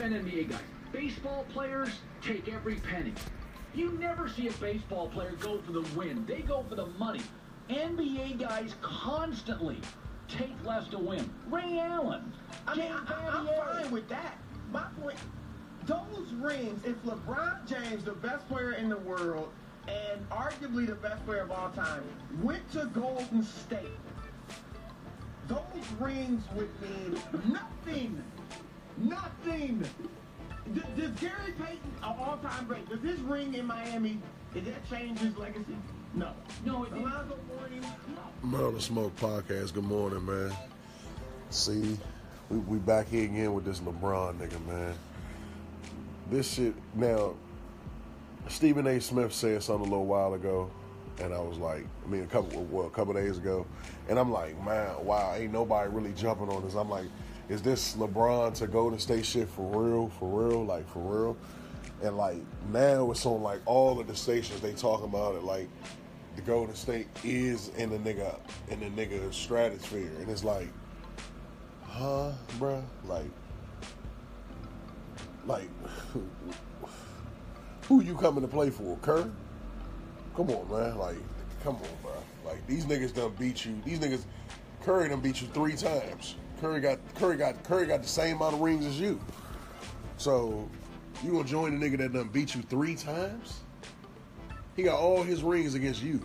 defend NBA guys. Baseball players take every penny. You never see a baseball player go for the win. They go for the money. NBA guys constantly take less to win. Ray Allen, I mean, I'm fine with that. My point, those rings, if LeBron James, the best player in the world, and arguably the best player of all time, went to Golden State, those rings would mean nothing. Nothing. D- Does Gary Payton, an all-time great, does his ring in Miami, did that change his legacy? No. No, it didn't. Alonzo Mourning, no. Maryland Smoke Podcast. Good morning, man. See, we, we back here again with this LeBron nigga, man. This shit now. Stephen A. Smith said something a little while ago, and I was like, I mean, a couple, well, a couple days ago, and I'm like, man, wow, ain't nobody really jumping on this. I'm like, is this LeBron to Golden State shit for real, for real, like for real? And like now it's on like all of the stations they talking about it, like the Golden State is in the nigga in the nigga stratosphere, and it's like, huh, bruh, like, like, who you coming to play for, Kerr? Come on, man, like, come on, bro. Like these niggas done beat you. These niggas, Curry done beat you three times. Curry got Curry got Curry got the same amount of rings as you. So you gonna join the nigga that done beat you three times? He got all his rings against you.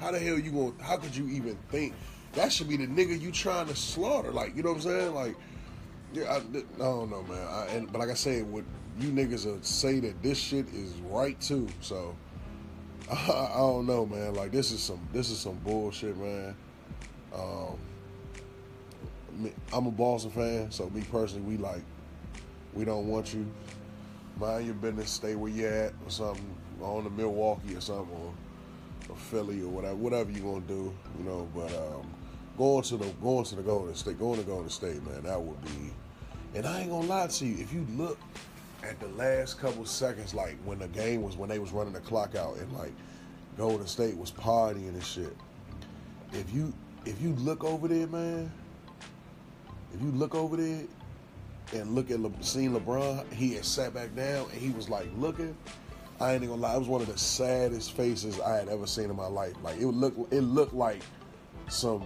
How the hell you to how could you even think that should be the nigga you trying to slaughter? Like, you know what I'm saying? Like, yeah, I, I don't know, man. I, and, but like I said, what you niggas say that this shit is right too. So I, I don't know, man. Like this is some this is some bullshit, man. Um, I'm a Boston fan, so me personally, we like we don't want you. Mind your business, stay where you at or something, on to Milwaukee or something, or, or Philly or whatever, whatever you gonna do, you know. But um, going to the going to the Golden State, going to Golden State, man, that would be. And I ain't gonna lie to you, if you look at the last couple seconds, like when the game was when they was running the clock out and like Golden State was partying and shit. If you if you look over there, man, if you look over there and look at Le, seeing LeBron, he had sat back down and he was like looking. I ain't gonna lie, it was one of the saddest faces I had ever seen in my life. Like it would look, it looked like some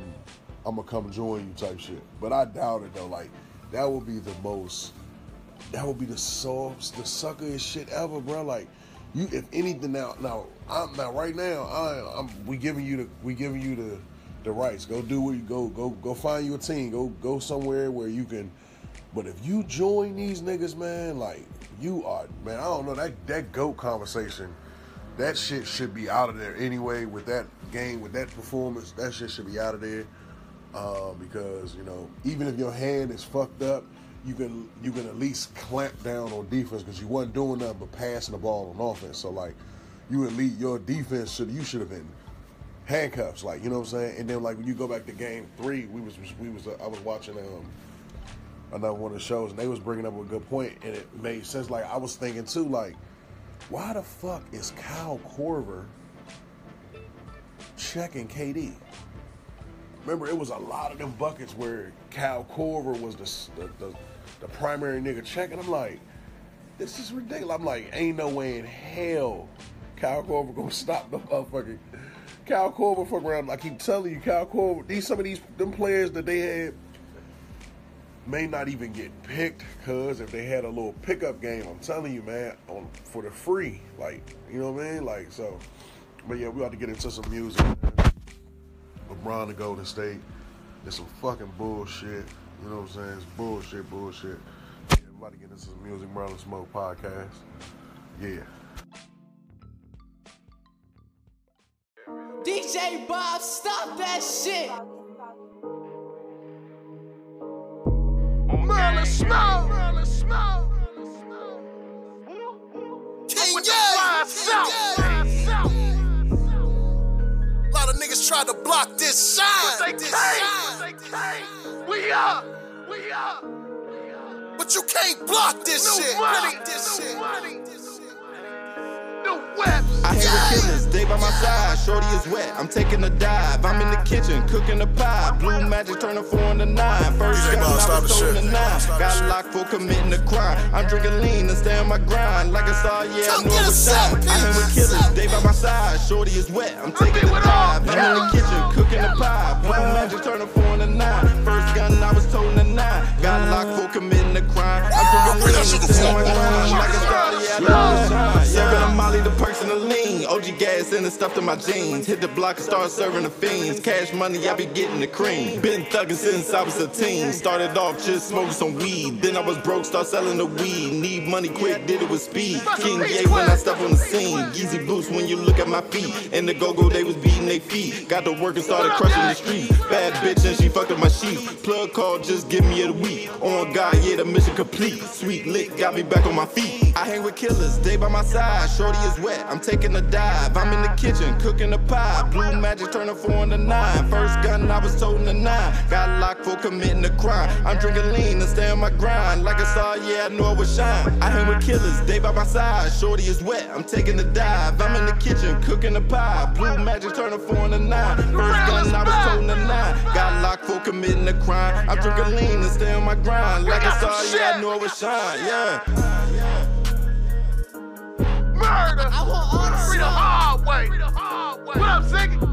"I'm gonna come join you" type shit. But I doubt it though. Like that would be the most, that would be the softest, the suckeriest shit ever, bro. Like you, if anything now, now I'm now right now, I, I'm we giving you the we giving you the the rights. Go do what you go go go find you a team. Go go somewhere where you can. But if you join these niggas, man, like you are, man, I don't know that that goat conversation. That shit should be out of there anyway. With that game, with that performance, that shit should be out of there. Uh, because you know, even if your hand is fucked up, you can you can at least clamp down on defense because you wasn't doing nothing but passing the ball on offense. So like, you at your defense should you should have been handcuffs, like you know what I'm saying. And then like when you go back to game three, we was we was uh, I was watching um another one of the shows and they was bringing up a good point and it made sense. Like I was thinking too, like why the fuck is Kyle Korver checking KD? Remember, it was a lot of them buckets where Kyle Korver was the the, the, the primary nigga checking. I'm like, this is ridiculous. I'm like, ain't no way in hell Kyle Korver gonna stop the motherfucking Kyle Korver fuck around. I keep telling you, Kyle Korver, these some of these them players that they had may not even get picked because if they had a little pickup game, I'm telling you, man, on for the free, like you know what I mean, like so. But yeah, we about to get into some music. LeBron to Golden State. It's some fucking bullshit. You know what I'm saying? It's bullshit, bullshit. Yeah, we about to get into some music. Merlin Smoke podcast. Yeah. DJ Bob, stop that shit. Merlin Smoke. Merlin Smoke. King With the Yang, fly King south. Yang. A lot of niggas tried to block this But shine, they this came. shine. They came. We up. We up. We up. But you can't block this New shit. money. Block this New shit. money. This shit. New whips. I hate with killers, they by my side. Shorty is wet, I'm taking a dive. I'm in the kitchen, cooking a pie. Blue magic turning four into nine. First Bob, I was told to nine. Got locked for committing a crime. I'm drinking lean and stay on my grind. Like a star, yeah, I know get it a was shine. selfie. I hang with killers, they by my side. Shorty is wet, I'm taking a dive. I'm in the kitchen, cooking the pie. Blue magic turning four into nine. First gun, I was told to nine. Got locked for committing a crime. I'm drinking lean and stay on my grind. Like a star, yeah, I know it was shine. Yeah, got a Molly, the perks and the lean. OG gas and the stuff to my jeans. Hit the block and start serving the fiends. Cash money, I be getting the cream. Been thugging since I was a teen. Started off just smoking some weed. Then I was broke, start selling the weed. Need money quick, did it with speed. King Gay when I step on the scene. Easy boost when you look at my feet. In the go-go, they was beating their feet. Got to work and started crushing the streets. Bad bitch and she fucked up my sheets. Plug call, just give me a week. On God, yeah, the mission complete. Sweet lick got me back on my feet. I hang with killers, they by my side. Shorty is wet, I'm taking a dive. I'm in the kitchen, cooking a pie. Blue magic turning four into nine. First gun, I was told to nine. Got locked for committing a crime. I'm drinking lean and stay on my grind. Like a star, yeah, I know I was shine. I hang with killers, they by my side. Shorty is wet, I'm taking a dive. I'm in the kitchen, cooking a pie. Blue magic turning four into nine. First gun, I was told to nine. Got locked for committing a crime. I'm drinking lean and stay on my grind. Like a star, yeah, I know I was shine. Yeah. Murder. I want all the Free the smoke. hard way. What up, Ziggy?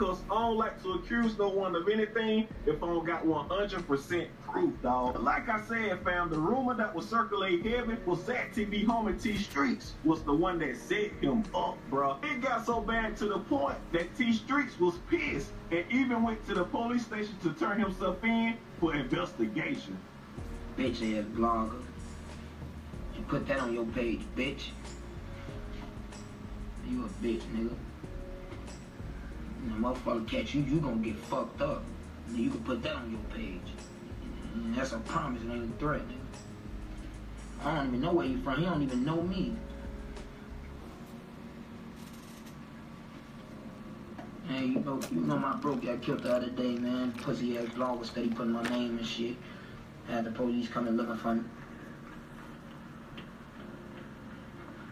Cause I don't like to accuse no one of anything if I don't got 100% proof, dog. Like I said, fam, the rumor that was circulating heavy was Zack TV homie T Streets was the one that set him up, bro. It got so bad to the point that T Streets was pissed and even went to the police station to turn himself in for investigation. bitch ass blogger. You put that on your page, bitch. You a bitch, nigga. And the motherfucker catch you, you gonna get fucked up. And you can put that on your page. And that's a promise, it ain't a threat. I don't even know where you from. He don't even know me. Hey, you know, you know my bro got killed the other day, man. Pussy ass blogger steady putting my name and shit. Had the police coming looking for me.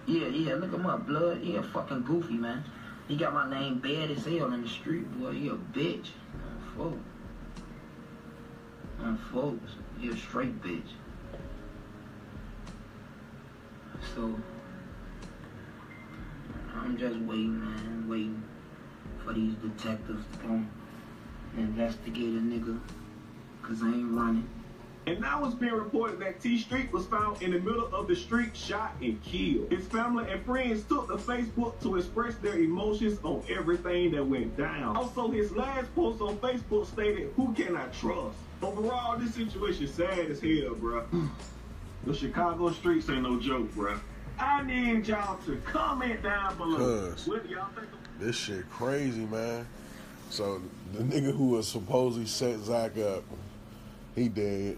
Yeah, yeah, look him up, blood. He a fucking goofy, man. He got my name bad as hell in the street, boy. He a bitch. On folks. On folks. He a straight bitch. So, I'm just waiting, man. Waiting for these detectives to come investigate a nigga. Cause I ain't running. And now it's being reported that T Street was found in the middle of the street, shot and killed. His family and friends took to Facebook to express their emotions on everything that went down. Also, his last post on Facebook stated, Who can I trust? Overall, this situation is sad as hell, bruh. The Chicago streets ain't no joke, bruh. I need y'all to comment down below. What do y'all think? of- This shit crazy, man. So the nigga who was supposedly set Zack up, he dead.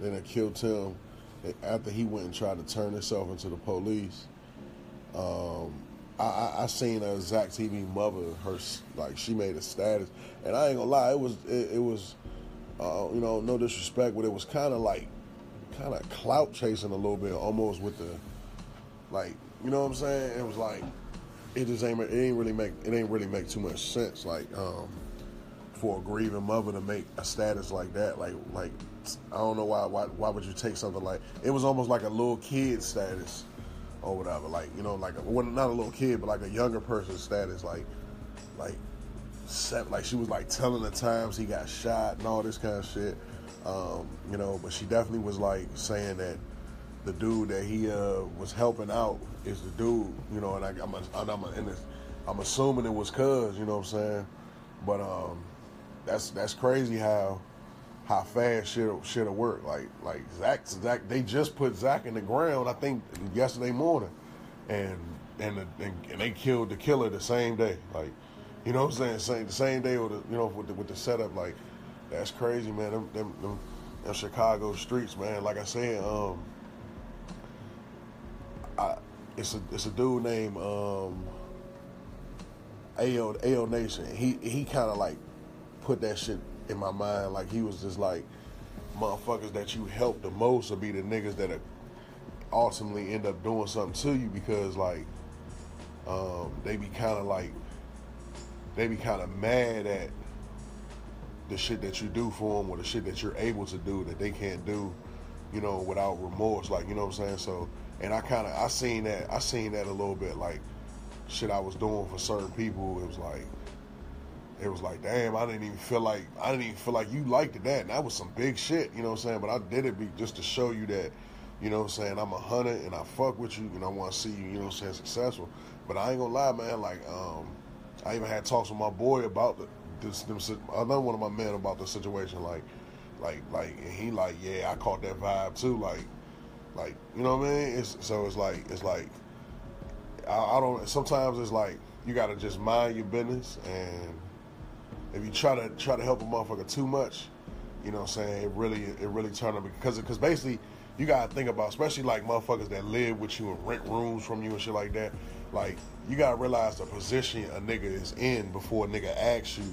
Then they killed him after he went and tried to turn himself into the police. Um, I, I, I seen a Zack TV mother, her like she made a status, and I ain't gonna lie, it was it, it was, uh, you know, no disrespect, but it was kind of like, kind of clout chasing a little bit, almost with the, like, you know what I'm saying? It was like, it just ain't it ain't really make it ain't really make too much sense like um for a grieving mother to make a status like that like like I don't know why why why would you take something like it was almost like a little kid status or whatever like you know like a, well, not a little kid but like a younger person status like like set like she was like telling the times he got shot and all this kind of shit um you know but she definitely was like saying that the dude that he uh, was helping out is the dude, you know, and I, I'm, and I'm, it's, I'm assuming it was cuz, you know what I'm saying? But um, that's that's crazy how how fast shit shit will work. Like like Zack Zack they just put Zack in the ground, I think yesterday morning, and and the, and, and they killed the killer the same day. Like you know what I'm saying? Same the same day with the you know with the, with the setup. Like that's crazy, man. Them, them, them, them Chicago streets, man. Like I said, um. I, it's a it's a dude named um, AO AO Nation. He he kind of like put that shit in my mind. Like he was just like motherfuckers that you help the most will be the niggas that ultimately end up doing something to you because like um, they be kind of like they be kind of mad at the shit that you do for them or the shit that you're able to do that they can't do, you know, without remorse. Like you know what I'm saying. So and I kind of I seen that I seen that a little bit like shit I was doing for certain people. It was like it was like, damn, I didn't even feel like I didn't even feel like you liked that. And that was some big shit, you know what I'm saying? But I did it be just to show you that, you know what I'm saying, I'm a hunter and I fuck with you and I want to see you, you know what I'm saying, successful. But I ain't gonna lie, man, like, um, I even had talks with my boy about the, this, them, another one of my men about the situation, like, like, like, and he like, yeah, I caught that vibe too, like, like, you know what I mean? It's, so it's like, it's like, I, I don't, sometimes it's like, you gotta just mind your business and if you try to try to help a motherfucker too much, you know what I'm saying, it really it really turn them because because basically you gotta think about especially like motherfuckers that live with you and rent rooms from you and shit like that. Like you gotta realize the position a nigga is in before a nigga asks you,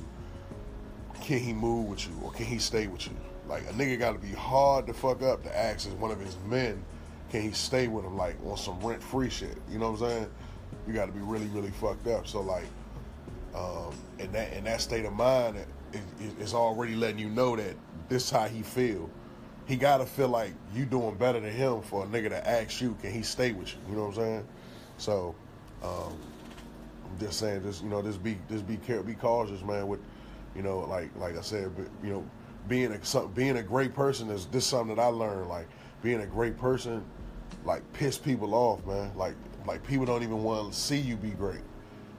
can he move with you or can he stay with you? Like a nigga gotta be hard to fuck up to ask as one of his men, can he stay with him like on some rent free shit? You know what I'm saying? You gotta be really, really fucked up. So like um, and that and that state of mind is already letting you know that this how he feel. He gotta feel like you doing better than him for a nigga to ask you, can he stay with you? You know what I'm saying? So, um, I'm just saying, just you know, just be just be careful, be cautious, man. With you know, like like I said, but, you know, being a being a great person is this something that I learned. Like being a great person, like piss people off, man. Like like people don't even want to see you be great.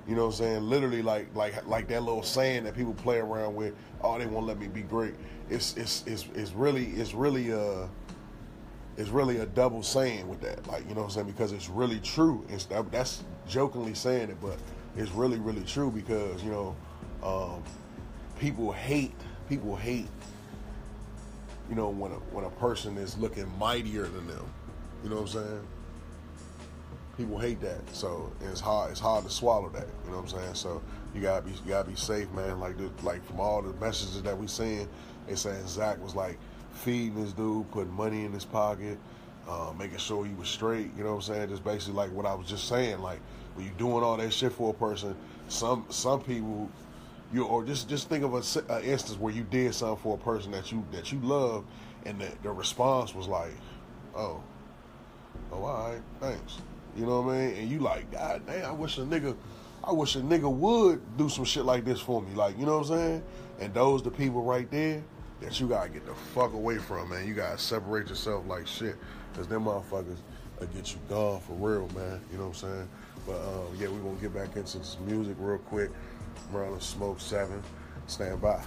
You know what I'm saying? Literally like like like that little saying that people play around with, oh they won't let me be great. It's it's it's it's really it's really uh it's really a double saying with that. Like, you know what I'm saying? Because it's really true. It's that, that's jokingly saying it, but it's really, really true because, you know, um, people hate people hate you know when a when a person is looking mightier than them. You know what I'm saying? People hate that. So it's hard. It's hard to swallow that. You know what I'm saying? So you gotta be you gotta be safe, man. Like like from all the messages that we seeing, they saying Zack was like feeding this dude, putting money in his pocket, uh, making sure he was straight. You know what I'm saying? Just basically like what I was just saying. Like when you doing all that shit for a person, some some people. You, or just just think of a, a instance where you did something for a person that you that you love, and the, the response was like, "Oh, oh, all right, thanks." You know what I mean? And you like, God damn, I wish a nigga, I wish a nigga would do some shit like this for me. Like, you know what I'm saying? And those the people right there that you gotta get the fuck away from, man. You gotta separate yourself like shit. Cause them motherfuckers will get you gone for real, man. You know what I'm saying? But um, yeah, we're gonna get back into some music real quick. Merlin Smoke 7. Stand by.